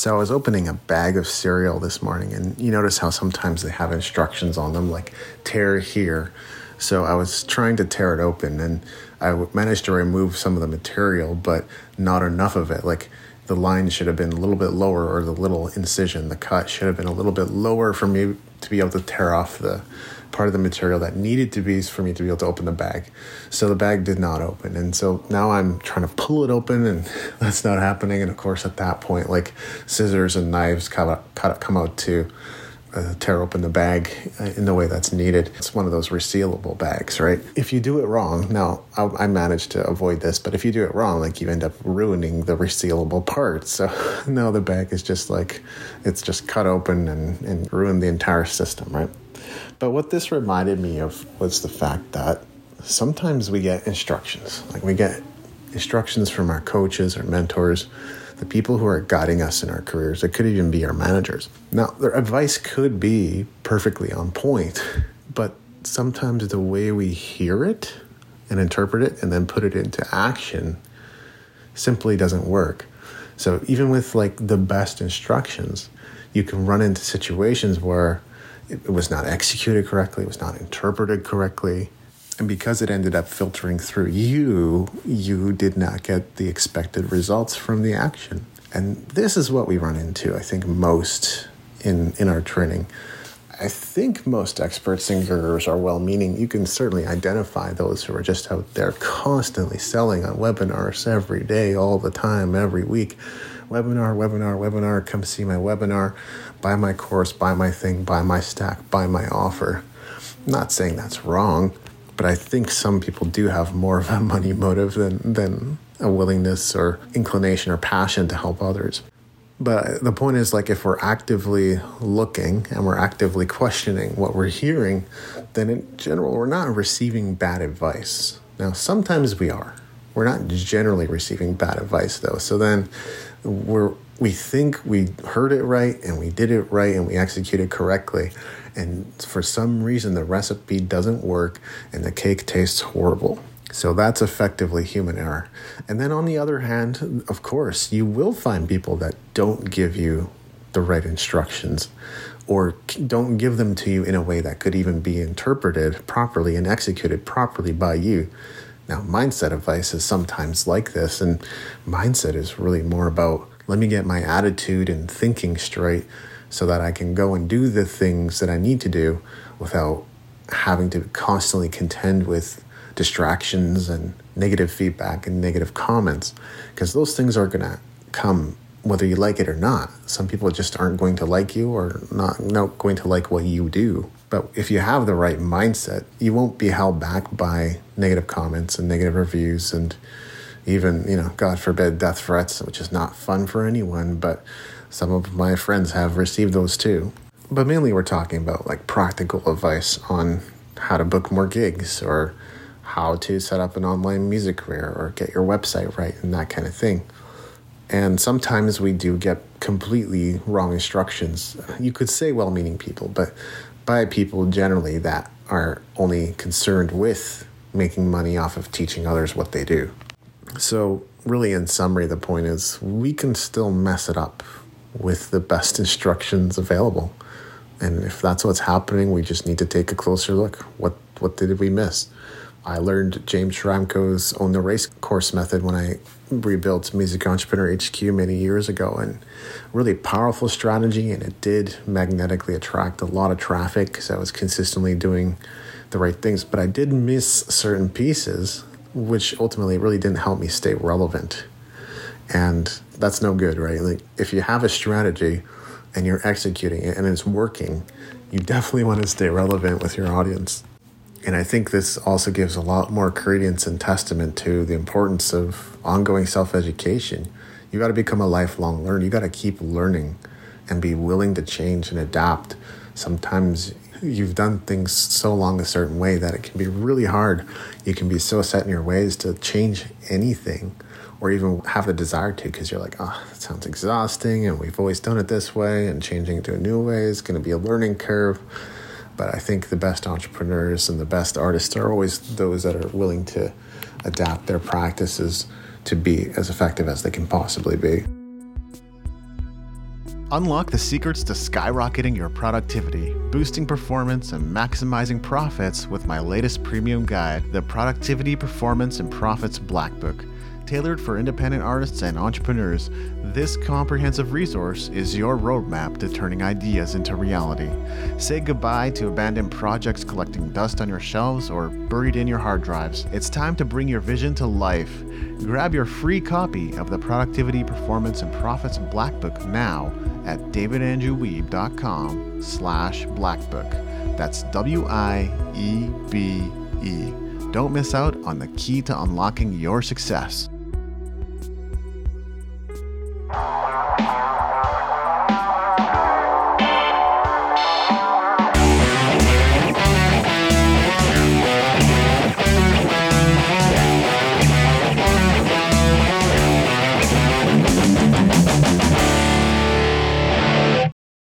So I was opening a bag of cereal this morning, and you notice how sometimes they have instructions on them, like tear here. So I was trying to tear it open, and I managed to remove some of the material, but not enough of it. Like the line should have been a little bit lower, or the little incision, the cut should have been a little bit lower for me to be able to tear off the part of the material that needed to be for me to be able to open the bag. So the bag did not open. And so now I'm trying to pull it open and that's not happening. And of course, at that point, like scissors and knives come out, come out to uh, tear open the bag uh, in the way that's needed. It's one of those resealable bags, right? If you do it wrong, now I, I managed to avoid this, but if you do it wrong, like you end up ruining the resealable part. So now the bag is just like, it's just cut open and, and ruined the entire system, right? But what this reminded me of was the fact that sometimes we get instructions, like we get instructions from our coaches or mentors, the people who are guiding us in our careers. It could even be our managers. Now, their advice could be perfectly on point, but sometimes the way we hear it and interpret it and then put it into action simply doesn't work. So even with like the best instructions, you can run into situations where it was not executed correctly, it was not interpreted correctly. And because it ended up filtering through you, you did not get the expected results from the action. And this is what we run into, I think, most in, in our training. I think most experts and gurus are well meaning. You can certainly identify those who are just out there constantly selling on webinars every day, all the time, every week. Webinar, webinar, webinar, come see my webinar buy my course, buy my thing, buy my stack, buy my offer. I'm not saying that's wrong, but I think some people do have more of a money motive than, than a willingness or inclination or passion to help others. But the point is, like, if we're actively looking and we're actively questioning what we're hearing, then in general, we're not receiving bad advice. Now, sometimes we are. We're not generally receiving bad advice, though. So then we're we think we heard it right and we did it right and we executed correctly. And for some reason, the recipe doesn't work and the cake tastes horrible. So that's effectively human error. And then on the other hand, of course, you will find people that don't give you the right instructions or don't give them to you in a way that could even be interpreted properly and executed properly by you. Now, mindset advice is sometimes like this, and mindset is really more about let me get my attitude and thinking straight so that I can go and do the things that I need to do without having to constantly contend with distractions and negative feedback and negative comments because those things are going to come whether you like it or not. Some people just aren't going to like you or not, not going to like what you do. But if you have the right mindset, you won't be held back by negative comments and negative reviews and even, you know, God forbid, death threats, which is not fun for anyone, but some of my friends have received those too. But mainly we're talking about like practical advice on how to book more gigs or how to set up an online music career or get your website right and that kind of thing. And sometimes we do get completely wrong instructions. You could say well meaning people, but by people generally that are only concerned with making money off of teaching others what they do. So, really, in summary, the point is we can still mess it up with the best instructions available. And if that's what's happening, we just need to take a closer look. What what did we miss? I learned James Schramko's Own the Racecourse method when I rebuilt Music Entrepreneur HQ many years ago, and really powerful strategy. And it did magnetically attract a lot of traffic because I was consistently doing the right things. But I did miss certain pieces which ultimately really didn't help me stay relevant. And that's no good, right? Like if you have a strategy and you're executing it and it's working, you definitely want to stay relevant with your audience. And I think this also gives a lot more credence and testament to the importance of ongoing self education. You got to become a lifelong learner. You got to keep learning and be willing to change and adapt. Sometimes you've done things so long a certain way that it can be really hard. You can be so set in your ways to change anything or even have the desire to because you're like, oh, that sounds exhausting and we've always done it this way and changing it to a new way is going to be a learning curve. But I think the best entrepreneurs and the best artists are always those that are willing to adapt their practices to be as effective as they can possibly be. Unlock the secrets to skyrocketing your productivity, boosting performance, and maximizing profits with my latest premium guide, the Productivity, Performance, and Profits Black Book. Tailored for independent artists and entrepreneurs, this comprehensive resource is your roadmap to turning ideas into reality. Say goodbye to abandoned projects collecting dust on your shelves or buried in your hard drives. It's time to bring your vision to life. Grab your free copy of the Productivity, Performance, and Profits Black Book now at davidandrewwiebe.com slash blackbook. That's W-I-E-B-E. Don't miss out on the key to unlocking your success.